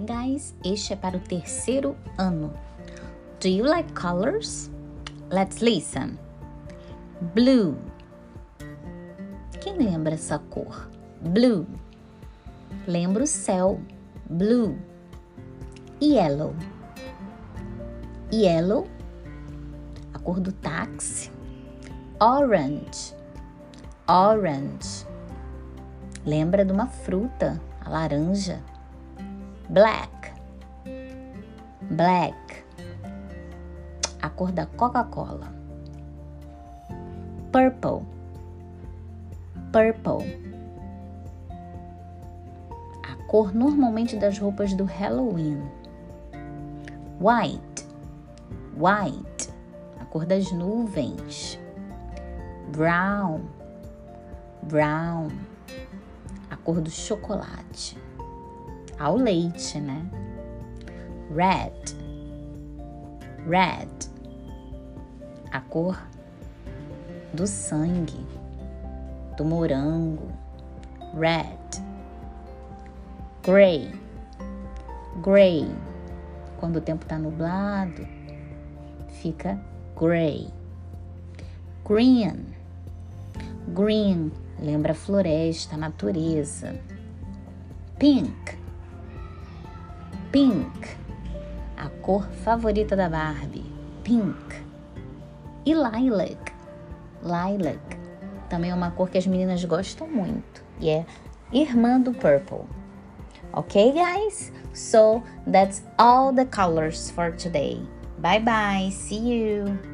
guys? Este é para o terceiro ano. Do you like colors? Let's listen. Blue. Quem lembra essa cor? Blue. Lembra o céu. Blue. Yellow. Yellow. A cor do táxi. Orange. Orange. Lembra de uma fruta, a laranja. Black. Black. A cor da Coca-Cola. Purple. Purple. A cor normalmente das roupas do Halloween. White. White. A cor das nuvens. Brown. Brown. A cor do chocolate. Ao leite, né? Red. Red. A cor do sangue, do morango. Red. Gray. Gray. Quando o tempo está nublado, fica gray. Green. Green lembra floresta, natureza. Pink. Pink. A cor favorita da Barbie. Pink. E lilac. Lilac. Também é uma cor que as meninas gostam muito. E é irmã do purple. Okay, guys? So that's all the colors for today. Bye bye. See you.